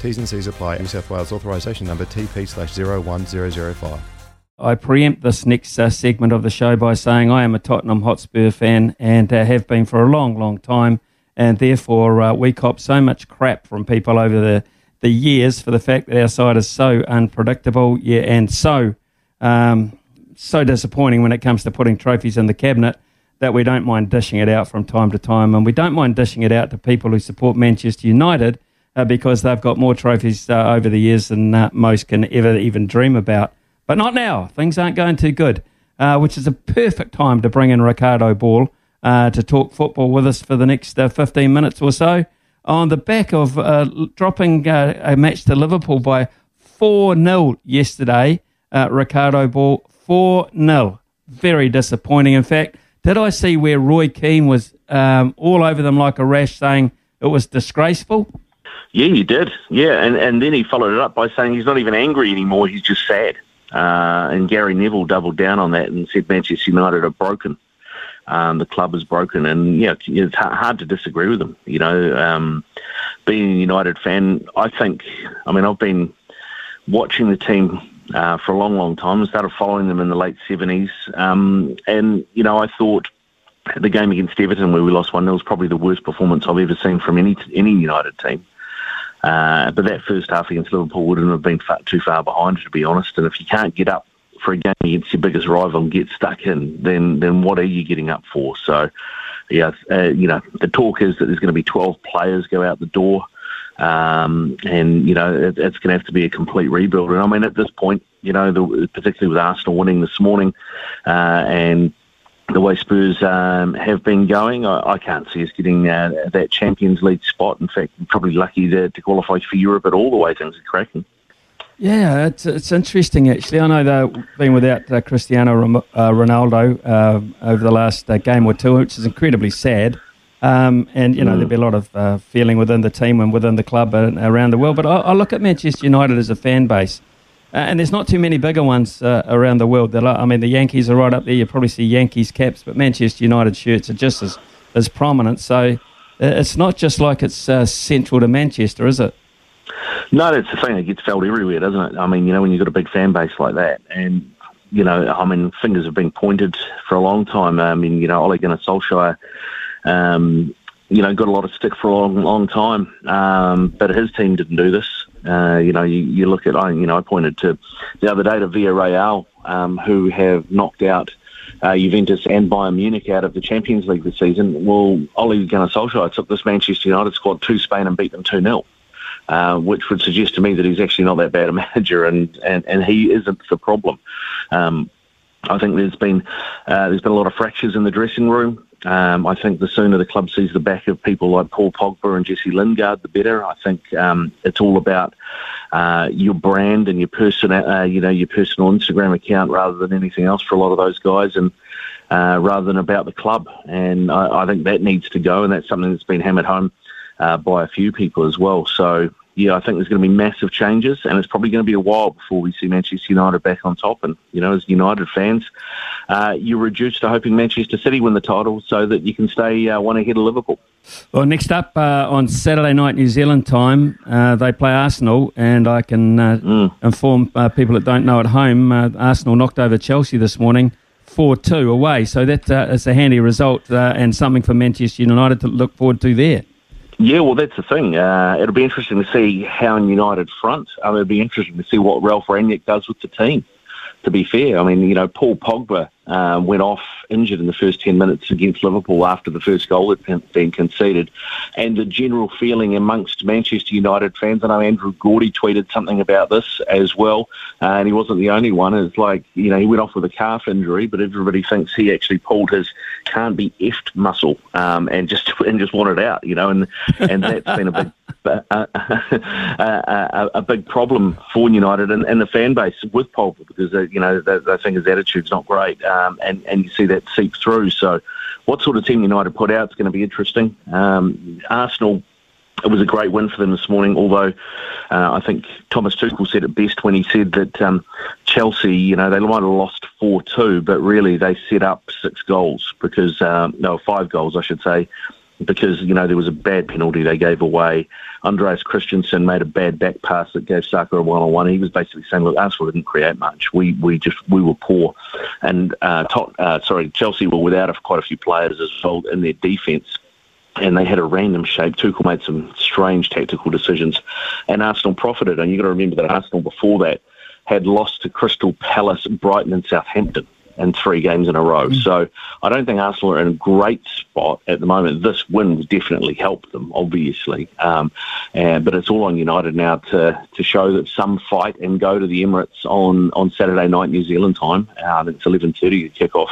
T's and C's apply. New South Wales authorisation number TP slash 01005. I preempt this next uh, segment of the show by saying I am a Tottenham Hotspur fan and uh, have been for a long, long time, and therefore uh, we cop so much crap from people over the, the years for the fact that our side is so unpredictable, yeah, and so um, so disappointing when it comes to putting trophies in the cabinet that we don't mind dishing it out from time to time, and we don't mind dishing it out to people who support Manchester United uh, because they've got more trophies uh, over the years than uh, most can ever even dream about. But not now. Things aren't going too good, uh, which is a perfect time to bring in Ricardo Ball uh, to talk football with us for the next uh, 15 minutes or so. On the back of dropping a match to Liverpool by 4 0 yesterday, Ricardo Ball 4 0. Very disappointing. In fact, did I see where Roy Keane was um, all over them like a rash saying it was disgraceful? Yeah, you did. Yeah, and, and then he followed it up by saying he's not even angry anymore, he's just sad. Uh, and Gary Neville doubled down on that and said Manchester United are broken. Um, the club is broken, and yeah, it's hard to disagree with him. You know, um, being a United fan, I think. I mean, I've been watching the team uh, for a long, long time. I started following them in the late seventies, um, and you know, I thought the game against Everton where we lost one 0 was probably the worst performance I've ever seen from any any United team. Uh, but that first half against Liverpool wouldn't have been far, too far behind, to be honest. And if you can't get up for a game against your biggest rival and get stuck in, then then what are you getting up for? So, yeah, uh, you know, the talk is that there's going to be 12 players go out the door. Um, and you know it, it's going to have to be a complete rebuild. And I mean, at this point, you know, the, particularly with Arsenal winning this morning, uh, and the way Spurs um, have been going, I, I, can't see us getting uh, that Champions League spot. In fact, probably lucky to, to, qualify for Europe at all the way things are cracking. Yeah, it's it's interesting actually. I know they've been without uh, Cristiano uh, Ronaldo uh, over the last uh, game or two, which is incredibly sad. Um, and you know mm. there'll be a lot of uh, feeling within the team and within the club and around the world. But I, I look at Manchester United as a fan base uh, and there's not too many bigger ones uh, around the world. Are, I mean, the Yankees are right up there. You probably see Yankees caps, but Manchester United shirts are just as, as prominent. So uh, it's not just like it's uh, central to Manchester, is it? No, it's the thing that gets felt everywhere, doesn't it? I mean, you know, when you've got a big fan base like that, and you know, I mean, fingers have been pointed for a long time. I mean, you know, Ole Gunnar Solskjaer, um, you know, got a lot of stick for a long, long time, um, but his team didn't do this. Uh, you know, you, you look at, I, you know, I pointed to the other day to Villarreal, um, who have knocked out uh, Juventus and Bayern Munich out of the Champions League this season. Well, Ole Gunnar Solskjaer took this Manchester United squad to Spain and beat them 2 0. Uh, which would suggest to me that he's actually not that bad a manager, and, and, and he isn't the problem. Um, I think there's been uh, there's been a lot of fractures in the dressing room. Um, I think the sooner the club sees the back of people like Paul Pogba and Jesse Lingard, the better. I think um, it's all about uh, your brand and your personal, uh, you know, your personal Instagram account rather than anything else for a lot of those guys, and uh, rather than about the club. And I, I, think that needs to go, and that's something that's been hammered home uh, by a few people as well. So yeah, I think there's going to be massive changes, and it's probably going to be a while before we see Manchester United back on top. And you know, as United fans, uh, you're reduced to hoping Manchester City win the title so that you can stay uh, one ahead of Liverpool. Well, next up uh, on Saturday night New Zealand time, uh, they play Arsenal, and I can uh, mm. inform uh, people that don't know at home, Arsenal knocked over Chelsea this morning. 4 2 away. So that is a handy result and something for Manchester United to look forward to there. Yeah, well, that's the thing. Uh, it'll be interesting to see how in United front. Mean, it'll be interesting to see what Ralf Rangnick does with the team. To be fair, I mean, you know, Paul Pogba um, went off injured in the first 10 minutes against Liverpool after the first goal had been conceded. And the general feeling amongst Manchester United fans, I know Andrew Gourdie tweeted something about this as well, uh, and he wasn't the only one. It's like, you know, he went off with a calf injury, but everybody thinks he actually pulled his can't be effed muscle um, and just and just wanted out, you know, and, and that's been a big a, a, a, big problem for United and, and the fan base with Pogba because you know they, they, think his attitude's not great, and and you see that seep through. So, what sort of team United put out is going to be interesting. Um, Arsenal. It was a great win for them this morning, although uh, I think Thomas Tuchel said it best when he said that um, Chelsea, you know, they might have lost 4 2, but really they set up six goals because, um, no, five goals, I should say, because you know there was a bad penalty they gave away. Andreas Christensen made a bad back pass that gave Saka a one on one. He was basically saying, "Look, Arsenal didn't create much. We we just we were poor." And uh, uh, sorry, Chelsea were without quite a few players as well in their defence. And they had a random shape. Tuchel made some strange tactical decisions, and Arsenal profited. And you've got to remember that Arsenal before that had lost to Crystal Palace, Brighton, and Southampton in three games in a row. Mm. So I don't think Arsenal are in a great spot at the moment. This win has definitely helped them, obviously. Um, and, but it's all on United now to, to show that some fight and go to the Emirates on, on Saturday night New Zealand time. Uh, it's 11.30 to kick off.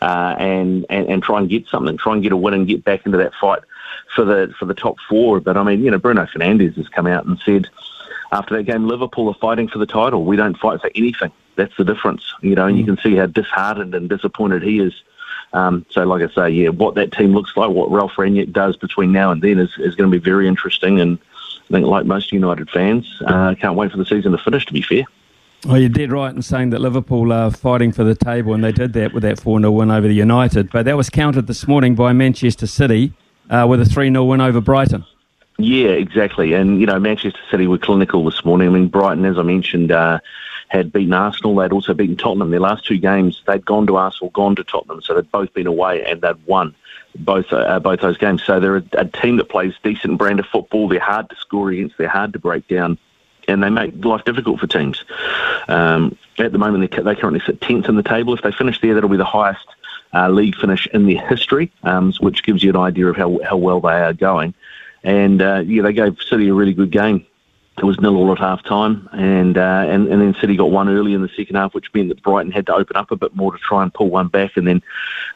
Uh, and, and, and try and get something, try and get a win and get back into that fight for the for the top four. But I mean, you know, Bruno Fernandes has come out and said after that game, Liverpool are fighting for the title. We don't fight for anything that's the difference, you know, and you mm. can see how disheartened and disappointed he is. Um, so, like I say, yeah, what that team looks like, what Ralf Rangnick does between now and then is, is going to be very interesting. And I think, like most United fans, uh, can't wait for the season to finish, to be fair. Well, you're dead right in saying that Liverpool are fighting for the table, and they did that with that 4 0 win over the United. But that was countered this morning by Manchester City uh, with a 3 0 win over Brighton. Yeah, exactly. And, you know, Manchester City were clinical this morning. I mean, Brighton, as I mentioned, uh, had beaten Arsenal. They'd also beaten Tottenham. Their last two games, they'd gone to Arsenal, gone to Tottenham, so they'd both been away and they'd won both uh, both those games. So they're a, a team that plays decent brand of football. They're hard to score against. They're hard to break down and they make life difficult for teams. Um, at the moment, they, they currently sit 10th in the table. If they finish there, that'll be the highest uh, league finish in their history, um, which gives you an idea of how, how well they are going. And uh, yeah, they gave City a really good game it was nil all at half time, and, uh, and and then City got one early in the second half, which meant that Brighton had to open up a bit more to try and pull one back, and then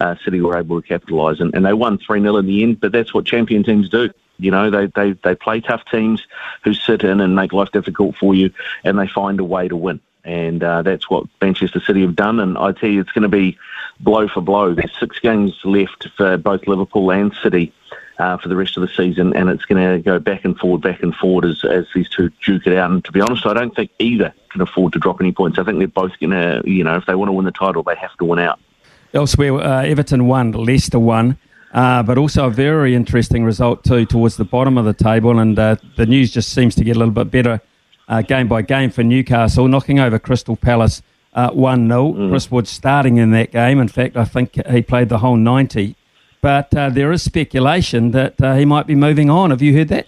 uh, City were able to capitalise, and, and they won 3 0 in the end. But that's what champion teams do. You know, they, they, they play tough teams who sit in and make life difficult for you, and they find a way to win. And uh, that's what Manchester City have done. And I tell you, it's going to be blow for blow. There's six games left for both Liverpool and City uh, for the rest of the season, and it's going to go back and forward, back and forward as, as these two duke it out. And to be honest, I don't think either can afford to drop any points. I think they're both going to, you know, if they want to win the title, they have to win out. Elsewhere, uh, Everton won, Leicester won. Uh, but also a very interesting result too towards the bottom of the table, and uh, the news just seems to get a little bit better uh, game by game for Newcastle, knocking over Crystal Palace uh, one 0 mm. Chris Wood starting in that game. In fact, I think he played the whole ninety. But uh, there is speculation that uh, he might be moving on. Have you heard that?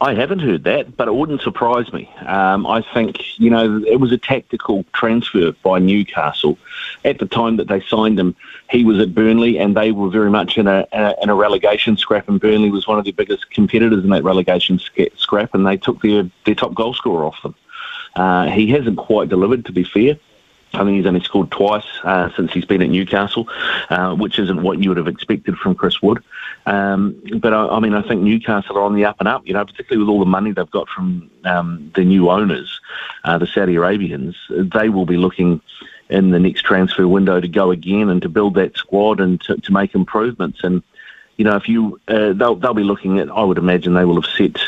I haven't heard that, but it wouldn't surprise me. Um, I think, you know, it was a tactical transfer by Newcastle. At the time that they signed him, he was at Burnley and they were very much in a, in a relegation scrap, and Burnley was one of their biggest competitors in that relegation scrap, and they took their, their top goal scorer off them. Uh, he hasn't quite delivered, to be fair. I think he's only scored twice uh, since he's been at Newcastle, uh, which isn't what you would have expected from Chris Wood. Um, but I, I, mean, I think Newcastle are on the up and up. You know, particularly with all the money they've got from um, the new owners, uh, the Saudi Arabians. They will be looking in the next transfer window to go again and to build that squad and to, to make improvements. And you know, if you uh, they'll they'll be looking at, I would imagine they will have set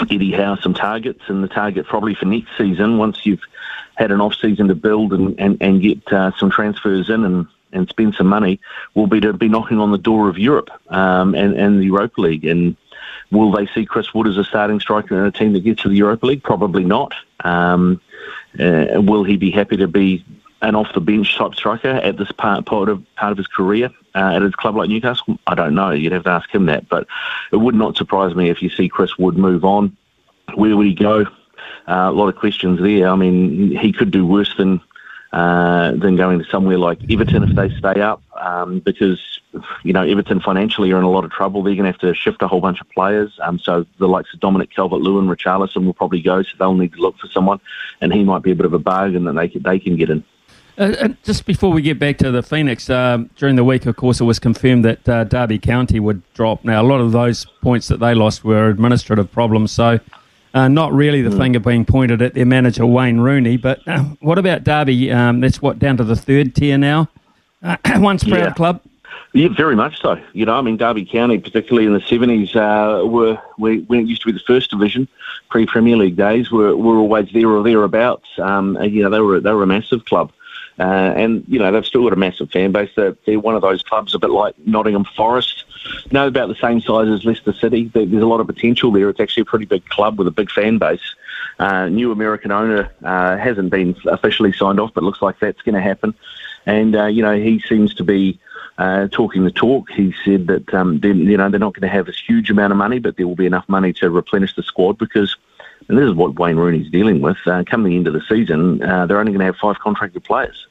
Eddie Howe some targets, and the target probably for next season once you've had an off season to build and, and, and get uh, some transfers in and, and spend some money will be to be knocking on the door of Europe um, and, and the Europa League. And will they see Chris Wood as a starting striker in a team that gets to the Europa League? Probably not. Um, uh, will he be happy to be an off the bench type striker at this part part of part of his career uh, at his club like Newcastle? I don't know. You'd have to ask him that. But it would not surprise me if you see Chris Wood move on. Where would he go? Uh, a lot of questions there. I mean, he could do worse than uh, than going to somewhere like Everton if they stay up, um, because you know Everton financially are in a lot of trouble. They're going to have to shift a whole bunch of players. Um, so the likes of Dominic Calvert-Lewin, Richarlison will probably go. So they'll need to look for someone, and he might be a bit of a bargain that they can, they can get in. Uh, just before we get back to the Phoenix, um, during the week, of course, it was confirmed that uh, Derby County would drop. Now, a lot of those points that they lost were administrative problems, so uh, not really the mm. finger being pointed at their manager, Wayne Rooney. But uh, what about Derby? Um, that's what, down to the third tier now? Uh, once proud yeah. club? Yeah, very much so. You know, I mean, Derby County, particularly in the seventies, uh, were when it used to be the first division, pre-Premier League days, were were always there or thereabouts. Um, you know, they were they were a massive club. Uh, and, you know, they've still got a massive fan base. They're, they're one of those clubs, a bit like Nottingham Forest, know, about the same size as Leicester City. There's a lot of potential there. It's actually a pretty big club with a big fan base. Uh, new American owner uh, hasn't been officially signed off, but looks like that's going to happen. And, uh, you know, he seems to be uh, talking the talk. He said that, um, you know, they're not going to have this huge amount of money, but there will be enough money to replenish the squad because – and this is what Wayne Rooney's dealing with. Uh, coming into the season, uh, they're only going to have five contracted players.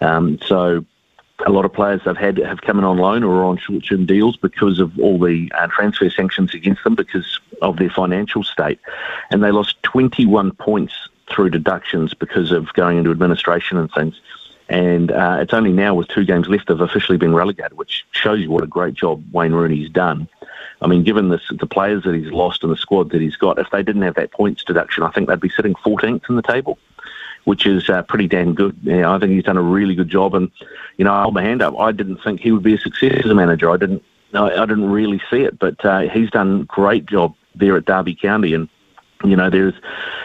Um, so a lot of players they've had have come in on loan or on short-term deals because of all the uh, transfer sanctions against them because of their financial state, and they lost 21 points through deductions because of going into administration and things. And uh, it's only now with two games left they've officially been relegated, which shows you what a great job Wayne Rooney's done. I mean, given this, the players that he's lost and the squad that he's got, if they didn't have that points deduction, I think they'd be sitting 14th in the table, which is uh, pretty damn good. I think he's done a really good job. And, you know, I hold my hand up. I didn't think he would be a success as a manager. I didn't, I, I didn't really see it, but uh, he's done a great job there at Derby County. And, you know, there's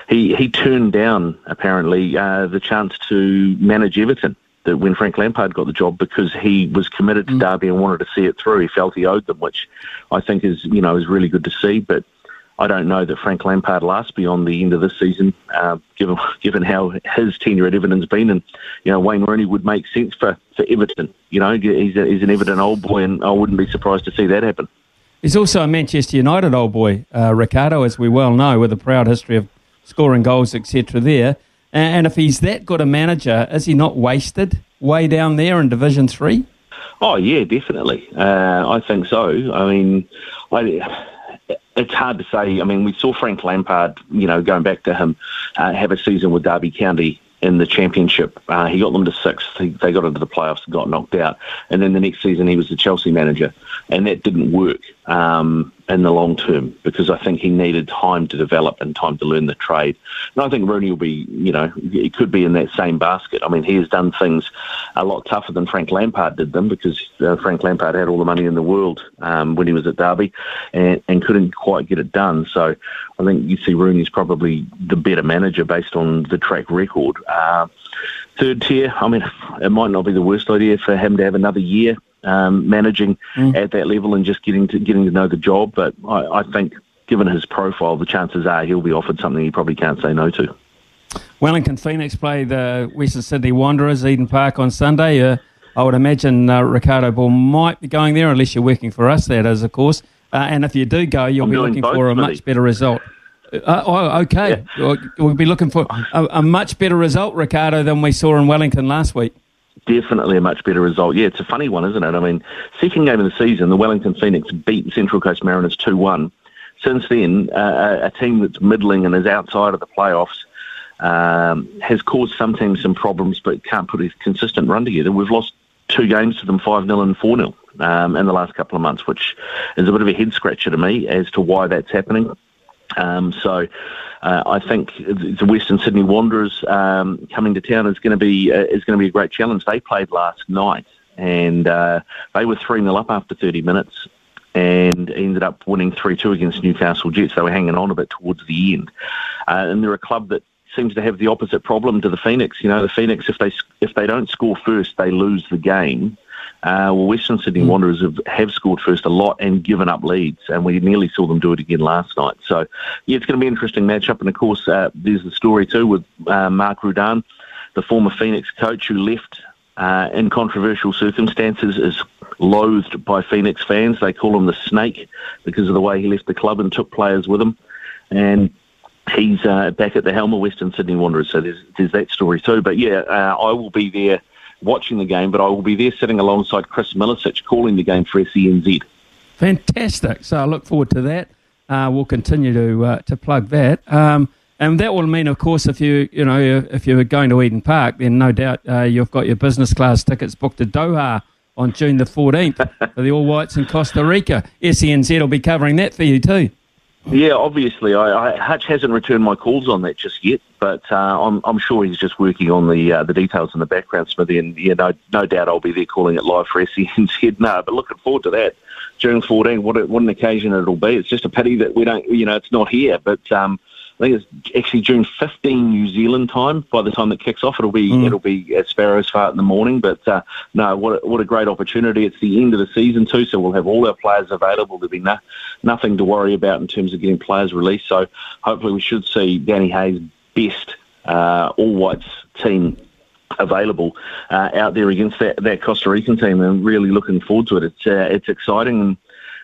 he he turned down apparently uh, the chance to manage Everton that when Frank Lampard got the job because he was committed to mm. Derby and wanted to see it through. He felt he owed them, which I think is you know is really good to see. But I don't know that Frank Lampard lasts beyond the end of this season, uh, given given how his tenure at Everton's been. And you know Wayne Rooney would make sense for, for Everton. You know he's a, he's an Everton old boy, and I wouldn't be surprised to see that happen. He's also a Manchester United old boy, uh, Ricardo, as we well know, with a proud history of scoring goals, etc. There. And if he's that good a manager, is he not wasted way down there in Division Three? Oh yeah, definitely. Uh, I think so. I mean, I, it's hard to say. I mean, we saw Frank Lampard, you know, going back to him, uh, have a season with Derby County in the championship. Uh, he got them to sixth. He, they got into the playoffs got knocked out. And then the next season, he was the Chelsea manager, and that didn't work um, in the long term because I think he needed time to develop and time to learn the trade. And I think Rooney will be, you know, he could be in that same basket. I mean, he has done things a lot tougher than Frank Lampard did them because uh, Frank Lampard had all the money in the world um, when he was at Derby and, and couldn't quite get it done. So I think you see Rooney's probably the better manager based on the track record. Uh, third tier, I mean, it might not be the worst idea for him to have another year um, managing mm. at that level and just getting to getting to know the job. But I, I think, given his profile, the chances are he'll be offered something he probably can't say no to. Wellington Phoenix play the Western Sydney Wanderers, Eden Park on Sunday. Uh, I would imagine uh, Ricardo Ball might be going there, unless you're working for us, that is, of course. Uh, and if you do go, you'll I'm be looking for a much better result. Uh, oh, okay. Yeah. We'll be looking for a, a, much better result, Ricardo, than we saw in Wellington last week. Definitely a much better result. Yeah, it's a funny one, isn't it? I mean, second game of the season, the Wellington Phoenix beat Central Coast Mariners 2 1. Since then, uh, a team that's middling and is outside of the playoffs um, has caused some teams some problems but can't put a consistent run together. We've lost two games to them 5 0 and 4 0 um, in the last couple of months, which is a bit of a head scratcher to me as to why that's happening. Um, so uh, I think the Western Sydney Wanderers um, coming to town is going to be uh, is going to be a great challenge. They played last night and uh, they were three 0 up after 30 minutes and ended up winning 3-2 against Newcastle Jets. They were hanging on a bit towards the end. Uh, and they're a club that seems to have the opposite problem to the Phoenix. You know, the Phoenix, if they if they don't score first, they lose the game. Uh, well, Western Sydney mm. Wanderers have, have scored first a lot and given up leads, and we nearly saw them do it again last night. So, yeah, it's going to be an interesting matchup. And of course, uh, there's the story too with uh, Mark Rudan the former Phoenix coach who left uh, in controversial circumstances, is loathed by Phoenix fans. They call him the snake because of the way he left the club and took players with him. And he's uh, back at the helm of Western Sydney Wanderers. So there's, there's that story too. But yeah, uh, I will be there watching the game, but I will be there sitting alongside Chris Milicic calling the game for SENZ. Fantastic. So I look forward to that. Uh, we'll continue to uh, to plug that. Um, and that will mean, of course, if you you know if you're going to Eden Park, then no doubt uh, you've got your business class tickets booked to Doha on June the 14th for the All Whites in Costa Rica. SENZ will be covering that for you too. Yeah, obviously, I, I, Hutch hasn't returned my calls on that just yet, but uh, I'm, I'm sure he's just working on the uh, the details in the background, Smithy, and yeah, no, no doubt I'll be there calling it live for SENZ. No, but looking forward to that. June 14, what, a, what an occasion it'll be. It's just a pity that we don't, you know, it's not here, but um, I think it's actually June 15 New Zealand time. By the time it kicks off, it'll be mm. it'll be at Sparrows Fart in the morning. But uh, no, what a, what a great opportunity! It's the end of the season too, so we'll have all our players available. There'll be no, nothing to worry about in terms of getting players released. So hopefully, we should see Danny Hay's best uh, All Whites team available uh, out there against that, that Costa Rican team, and really looking forward to it. It's uh, it's exciting and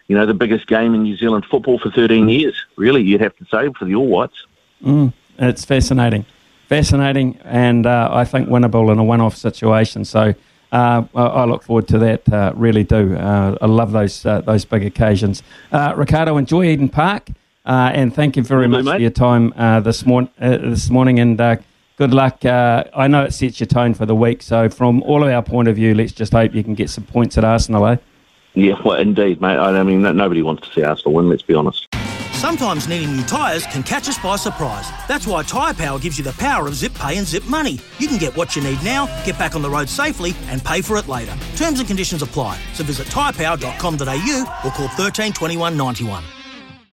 you know, the biggest game in New Zealand football for 13 years, really, you'd have to say, for the All Whites. Mm, it's fascinating. Fascinating, and uh, I think winnable in a one off situation. So uh, I look forward to that, uh, really do. Uh, I love those uh, those big occasions. Uh, Ricardo, enjoy Eden Park, and thank you very much for your time this, mor- this morning, and good luck. I know it sets your tone for the week, so from all of our point of view, let's just hope you can get some points at Arsenal, eh? Yeah, well, indeed, mate. I mean, nobody wants to see Arsenal win, let's be honest. Sometimes needing new tyres can catch us by surprise. That's why Tyre Power gives you the power of zip pay and zip money. You can get what you need now, get back on the road safely, and pay for it later. Terms and conditions apply. So visit tyrepower.com.au or call 13 21 91.